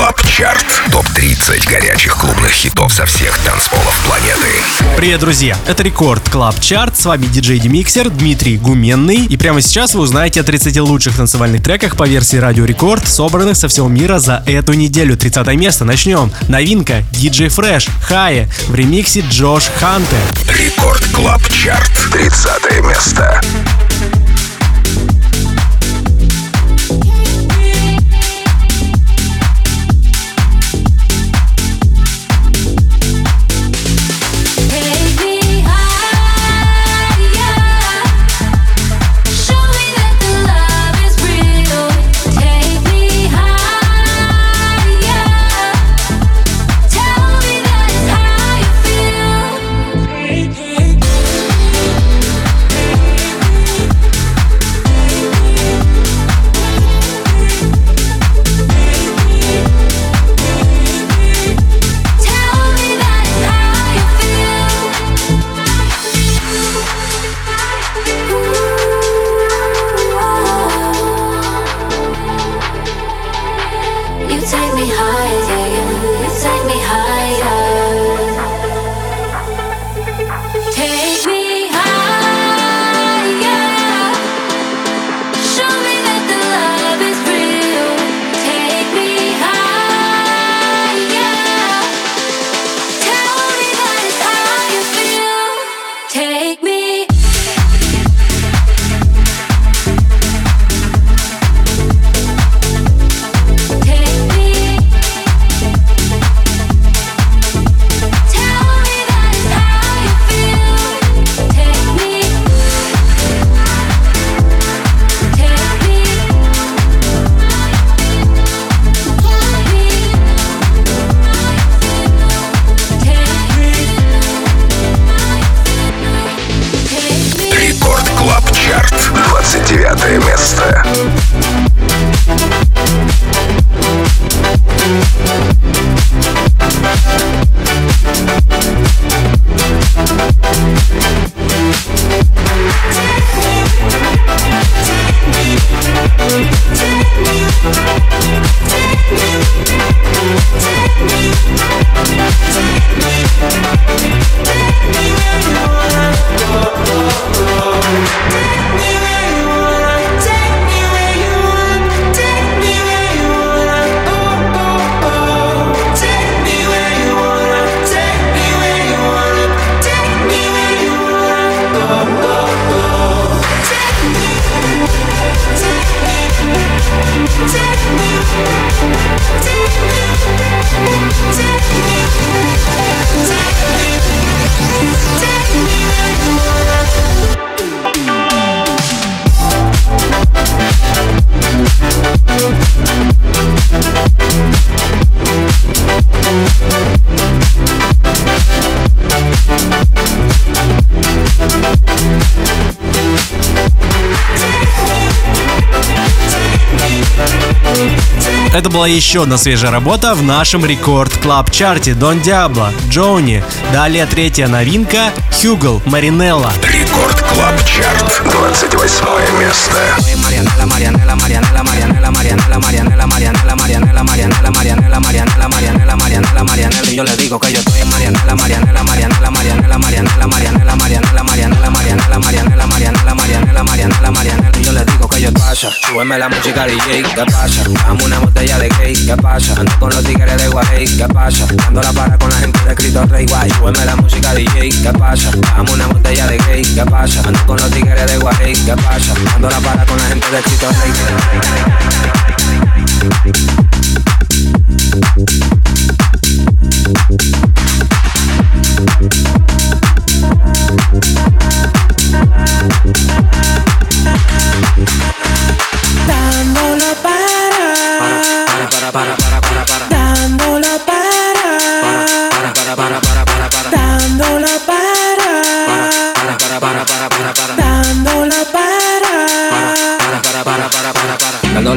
Club Chart. Топ-30 горячих клубных хитов со всех танцполов планеты. Привет, друзья! Это Record Club Chart. С вами диджей Демиксер Дмитрий Гуменный. И прямо сейчас вы узнаете о 30 лучших танцевальных треках по версии Радио Рекорд, собранных со всего мира за эту неделю. 30 место. Начнем. Новинка. DJ Fresh. Higher. В ремиксе Josh Hunter. Record Club Chart. 30 место. Это была еще одна свежая работа в нашем рекорд клаб чарте Дон Диабло, Джоуни. Далее третья новинка Хьюгл, Маринелла. Рекорд клаб чарт, 28 место. Marianela, Marianela, Marianela, Marianela, Marianela, Marianela, Marianela, Marianela, Marianela, Marianela, Marianela, Marianela, Marianela, Marianela, y yo le digo que yo estoy en Marianela, Marianela, Marianela, Marianela, Marianela, Marianela, Marianela, Marianela, Marianela, Marianela, Marianela, Marianela, Marianela, Marianela, y yo le digo que yo pasa, súbeme la música DJ, ¿qué pasa? Dame una botella de cake, ¿qué pasa? Ando con los tigres de Guay, ¿qué pasa? Dando la para con la gente de escrito Rey Guay, súbeme la música DJ, ¿qué pasa? Dame una botella de cake, ¿qué pasa? Ando con los tigres de Guay, Madrid, ¿qué pasa? Ando la para con la gente de Quito Dando la para. Para, para, para, para, para, para.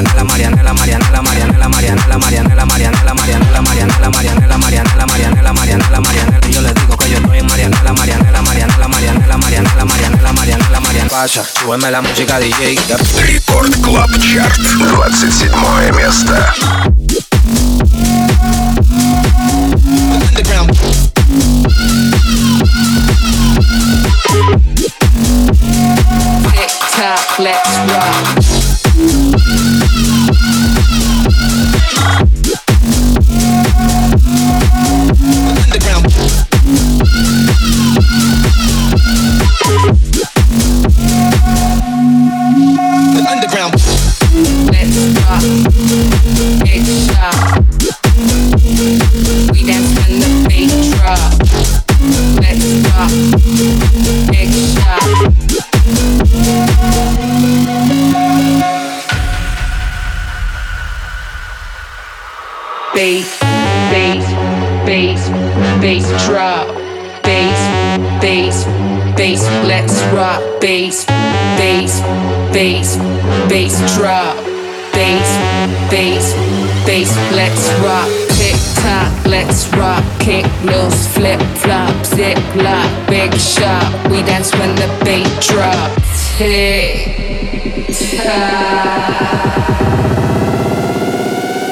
Marianela, Marianela, Marianela, Marianela, Marianela, Marianela, Marianela, Marianela, Marianela, Marianela, Marianela, Marianela, Marianela, Marianela, yo les digo que yo estoy en Marianela, Marianela, Marianela, Marianela, Marianela, Marianela, Marianela, Marianela, Паша, súbeme la música DJ. Рекорд Клаб Чарт, 27 место. Let's rock.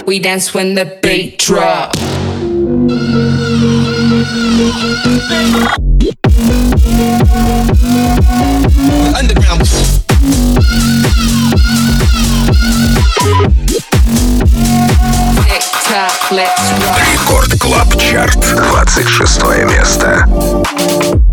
We dance when the beat drop. Underground. Рекорд Клаб Чарт, 26 место.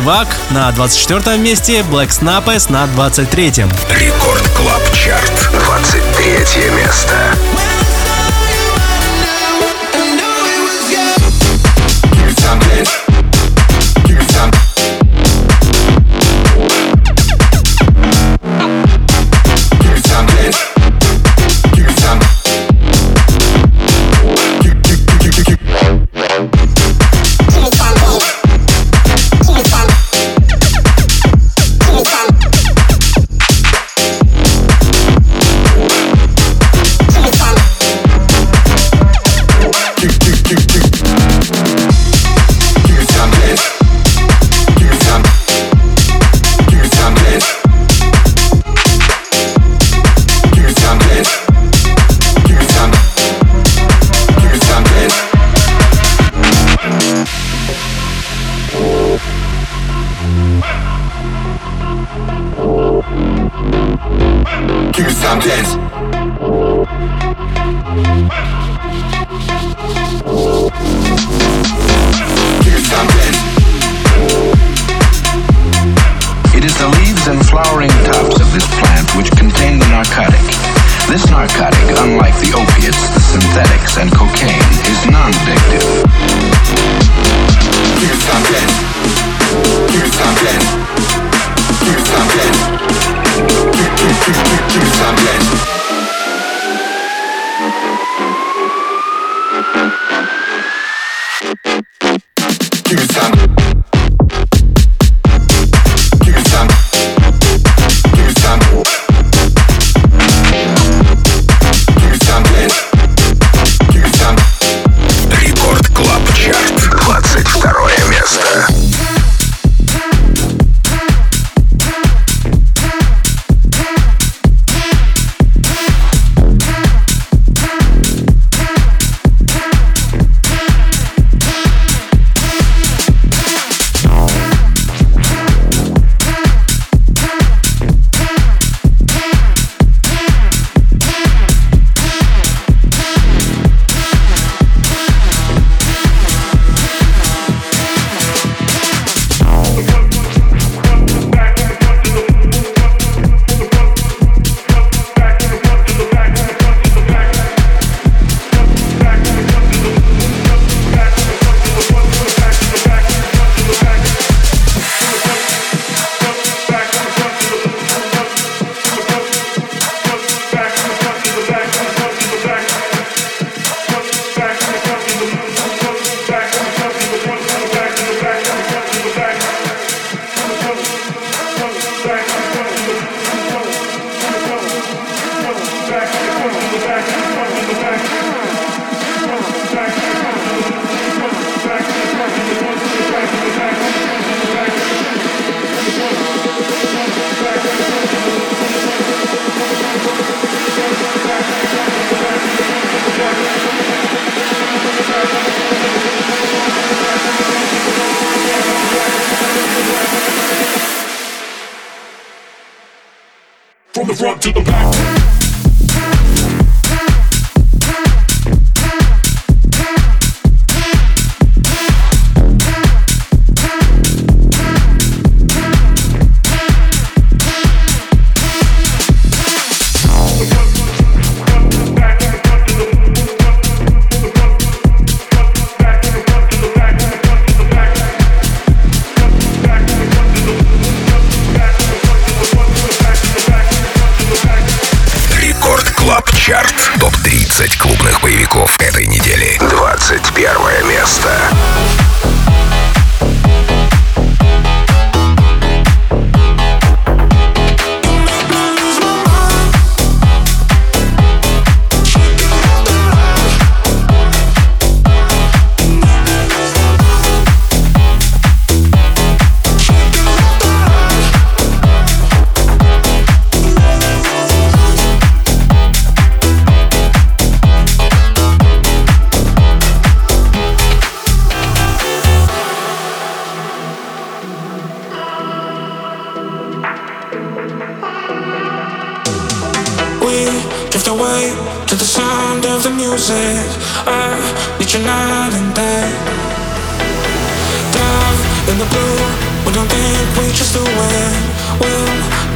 Зевак на 24 месте, Black Snappers на 23. Рекорд Клаб Чарт, 23 место. to the back.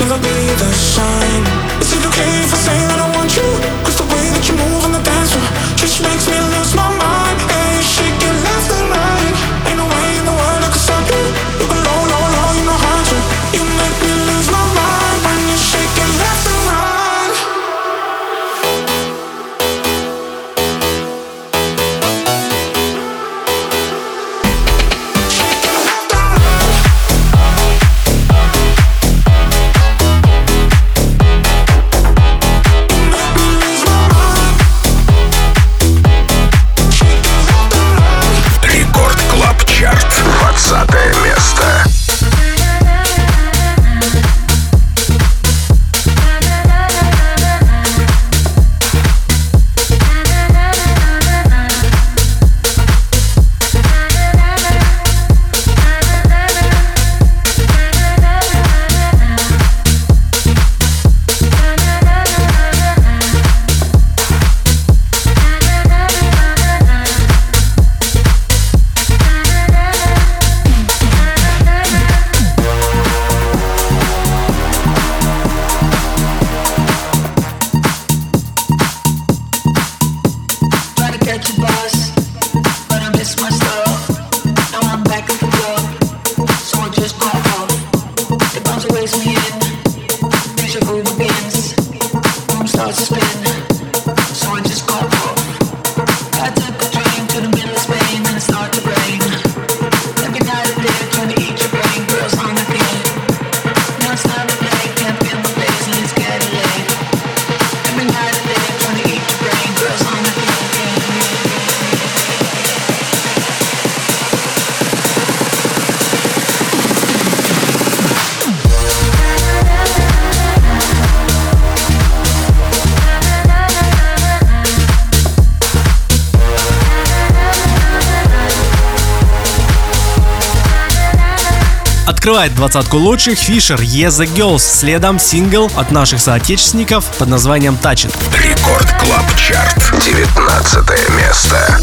never be the shine. Is it okay if I say? just so I just. Открывает двадцатку лучших Fisher Yeah The Girls, следом сингл от наших соотечественников под названием Touch It. Record Club Chart, 19 место.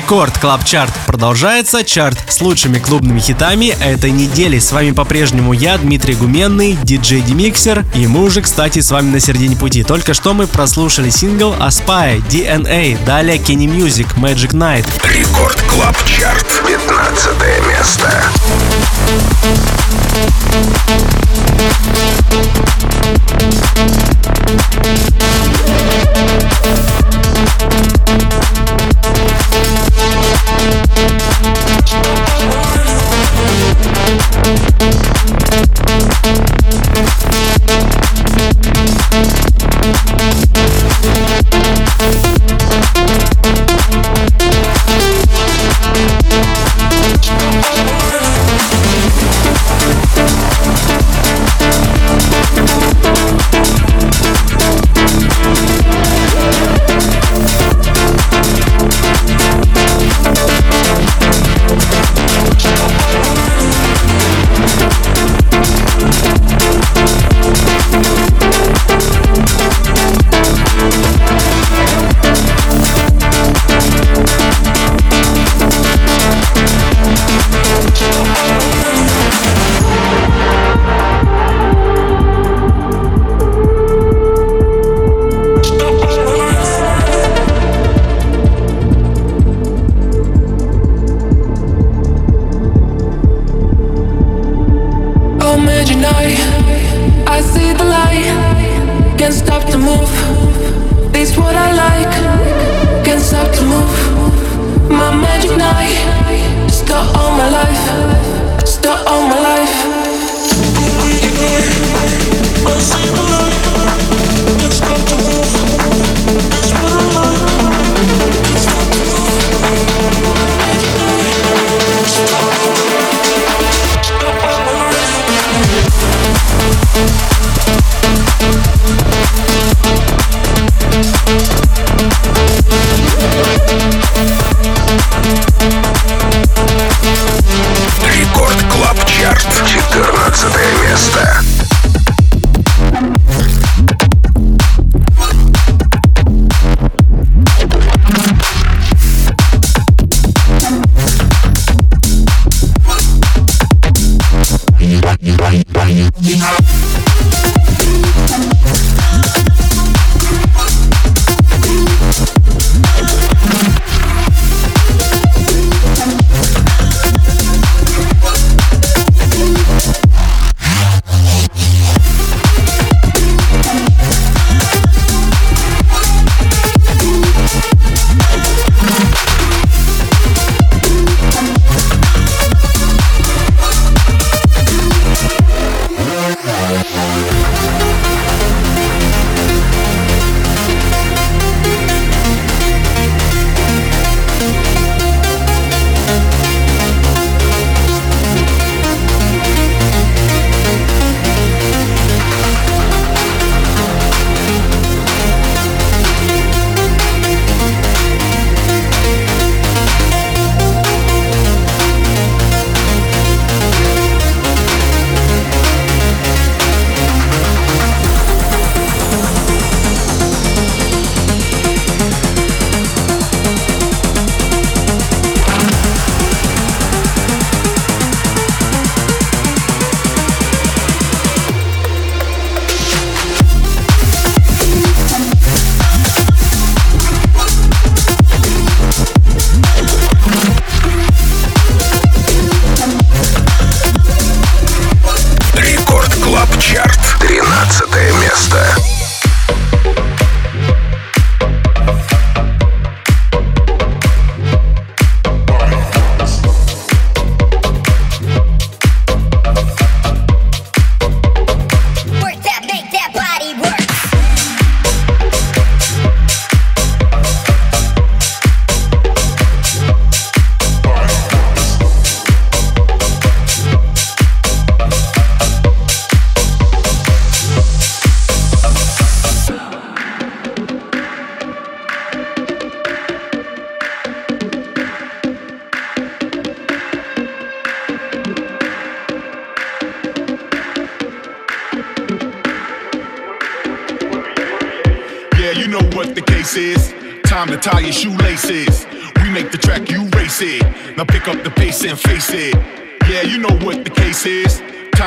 Record Club Chart продолжается. Чарт с лучшими клубными хитами этой недели. С вами по-прежнему я, Дмитрий Гуменный, диджей Демиксер. И мы уже, кстати, с вами на середине пути. Только что мы прослушали сингл Aspire, DNA, далее Kenny Music, Magic Night. Рекорд Клаб Чарт. 15 место. Thank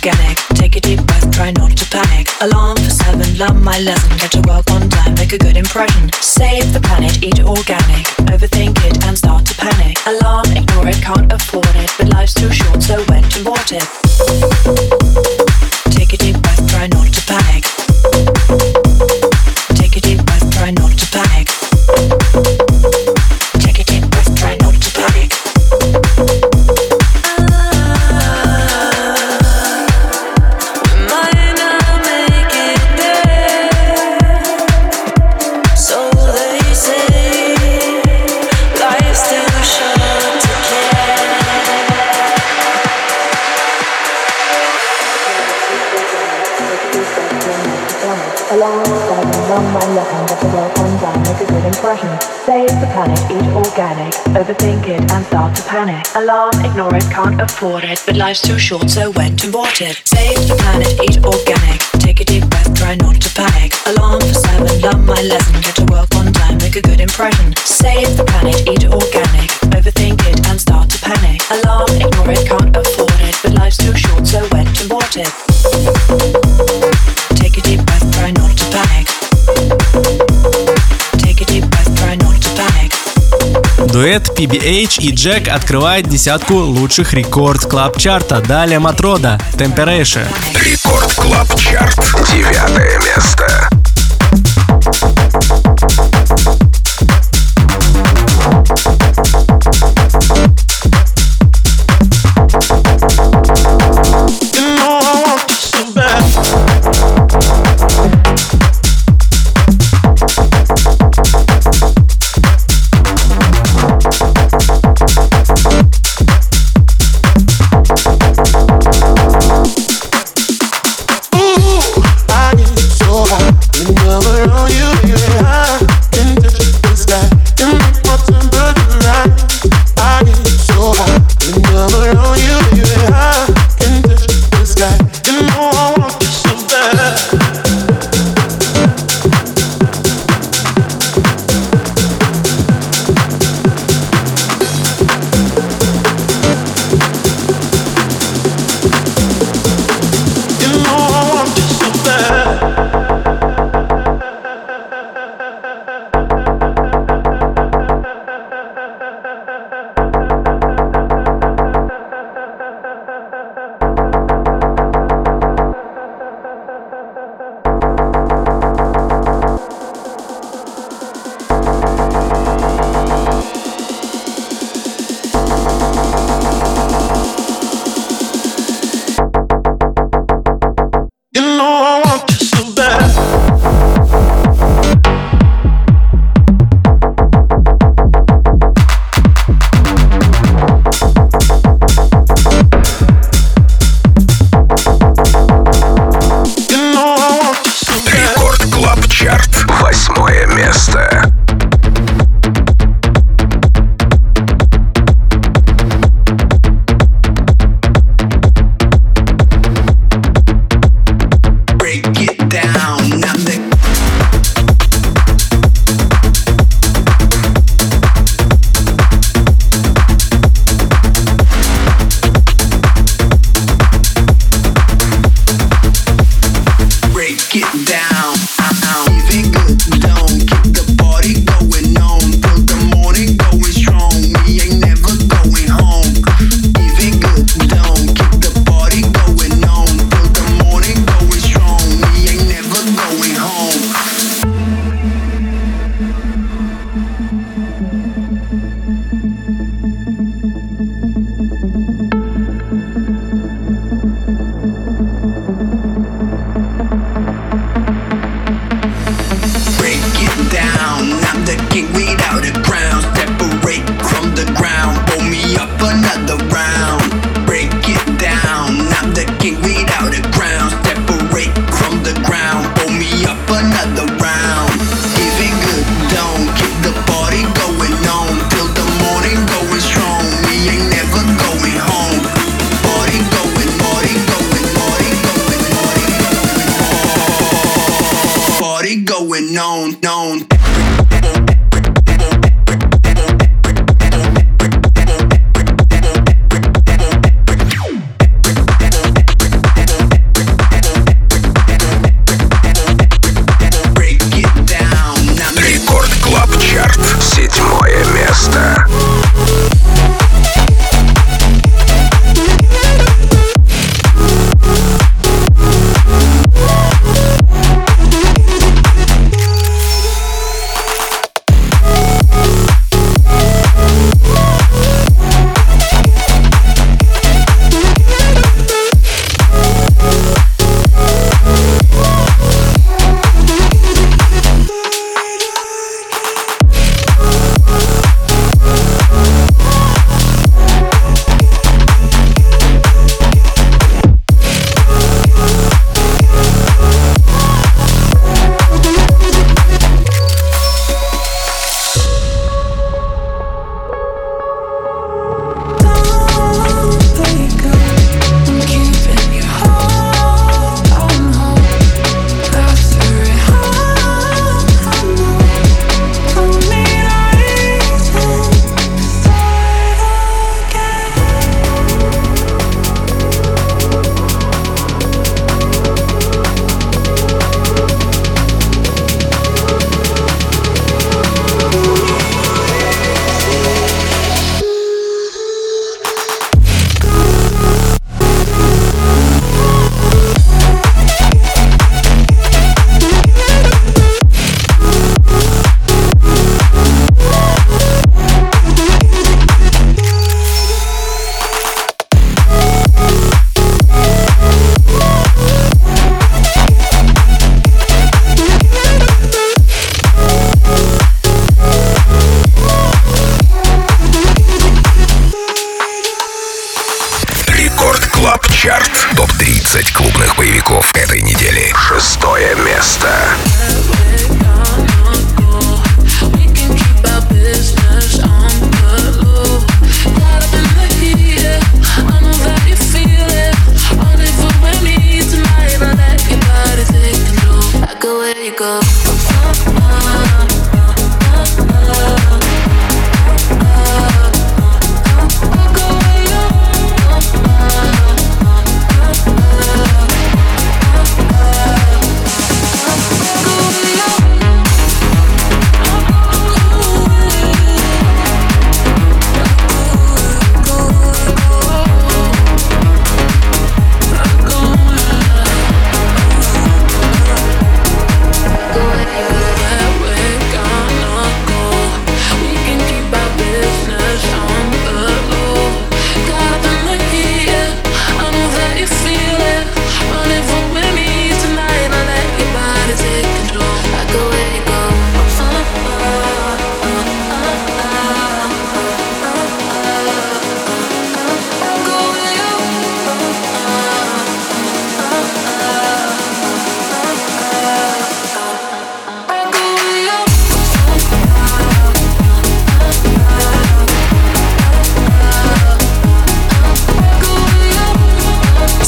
Organic. Take a deep breath, try not to panic. Alarm for seven, learn my lesson. Get to work on time, make a good impression. Save the planet, eat organic. Overthink it and start to panic. Alarm, ignore it, can't afford it. But life's too short, so when to abort it. Take a deep breath, try not to Overthink it and start to panic. Alarm, ignore it, can't afford it. But life's too short, so when to abort it. Save the planet, eat organic. Take a deep breath, try not to panic. Alarm for seven, learn my lesson. Get to work on time, make a good impression. Save the planet, eat organic. Overthink it and start to panic. Alarm, ignore it, can't afford it. But life's too short, so when to abort it. Дуэт PBH и Джек открывает десятку лучших Record Club Chart а. Далее Matroda, Temptation. Record Club Chart. Девятое место.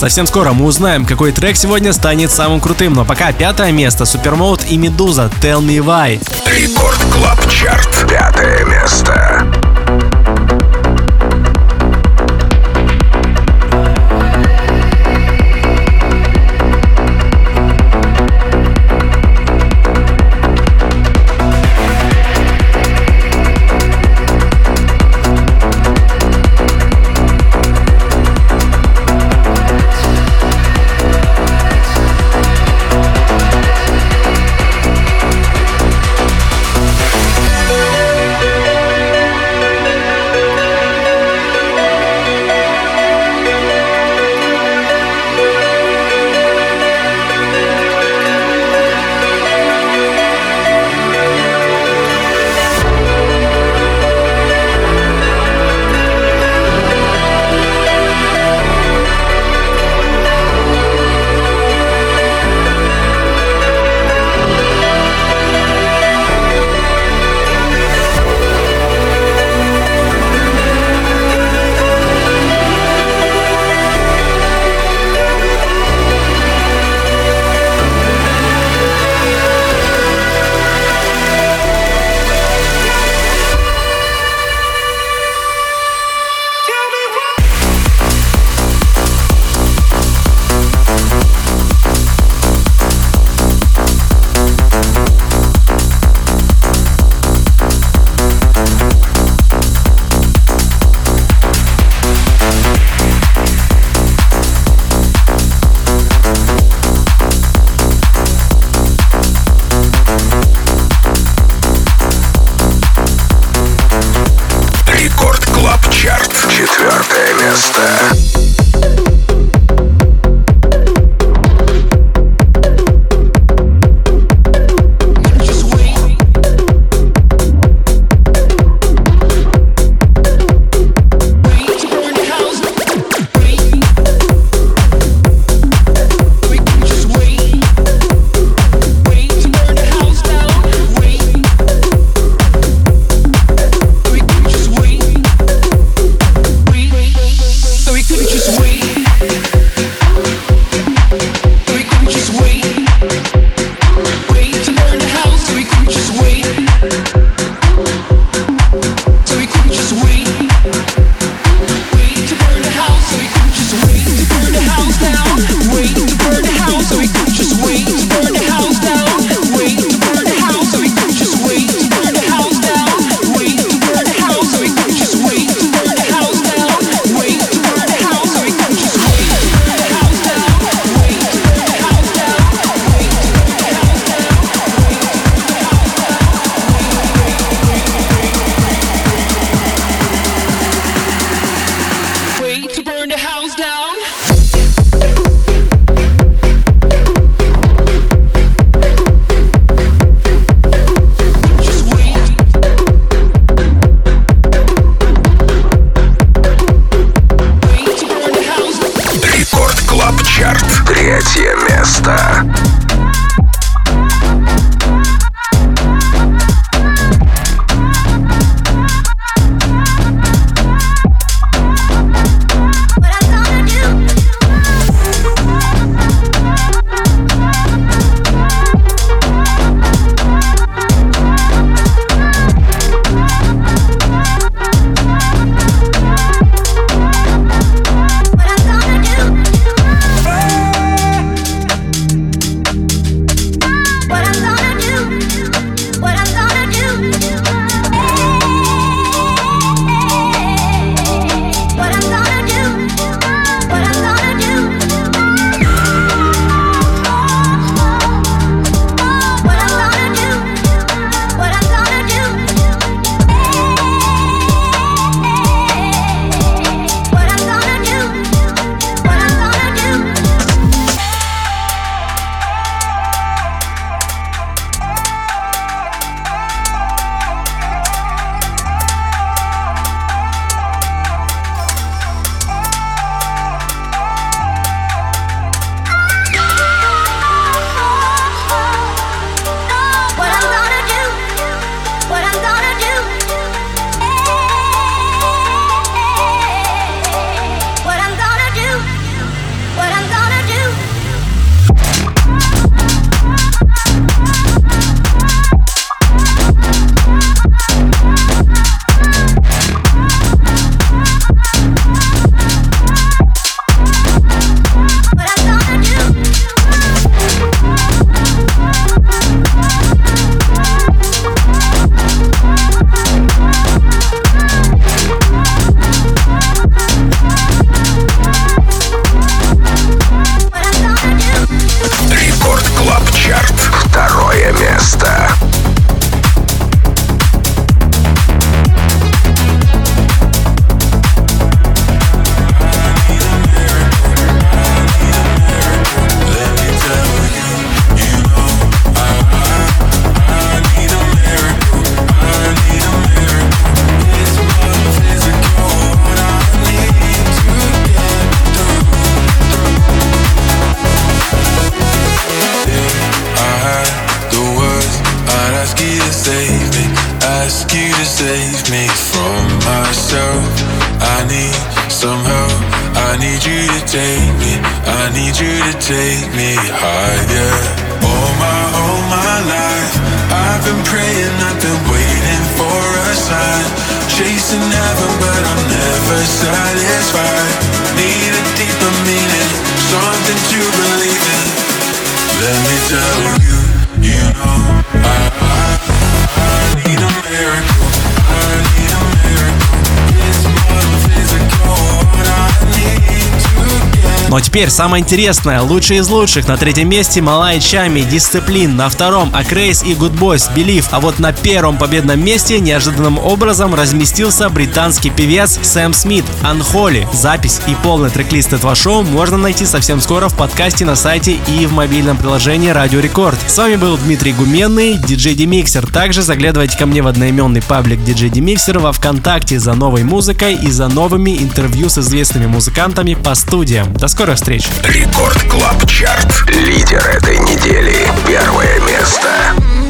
Совсем скоро мы узнаем, какой трек сегодня станет самым крутым, но пока пятое место Supermode и Meduza Tell Me Why. Record Club Chart. Пятое место. and heaven, but I'm never satisfied. Need a deeper meaning, something to believe in. Let me tell you, you know I, I, I need a miracle. I need a miracle. This It's more cold. Но теперь самое интересное. Лучшие из лучших. На третьем месте Malaa и Tchami, Discipline. На втором ACRAZE и Goodboys, Believe. А вот на первом победном месте неожиданным образом разместился британский певец Сэм Смит, Unholy. Запись и полный трек-лист этого шоу можно найти совсем скоро в подкасте на сайте и в мобильном приложении Радио Рекорд. С вами был Дмитрий Гуменный, диджей Демиксер. Также заглядывайте ко мне в одноименный паблик диджей Демиксер во Вконтакте за новой музыкой и за новыми интервью с известными музыкантами по студиям. До скорых встреч! Record Club Chart. Лидер этой недели. Первое место.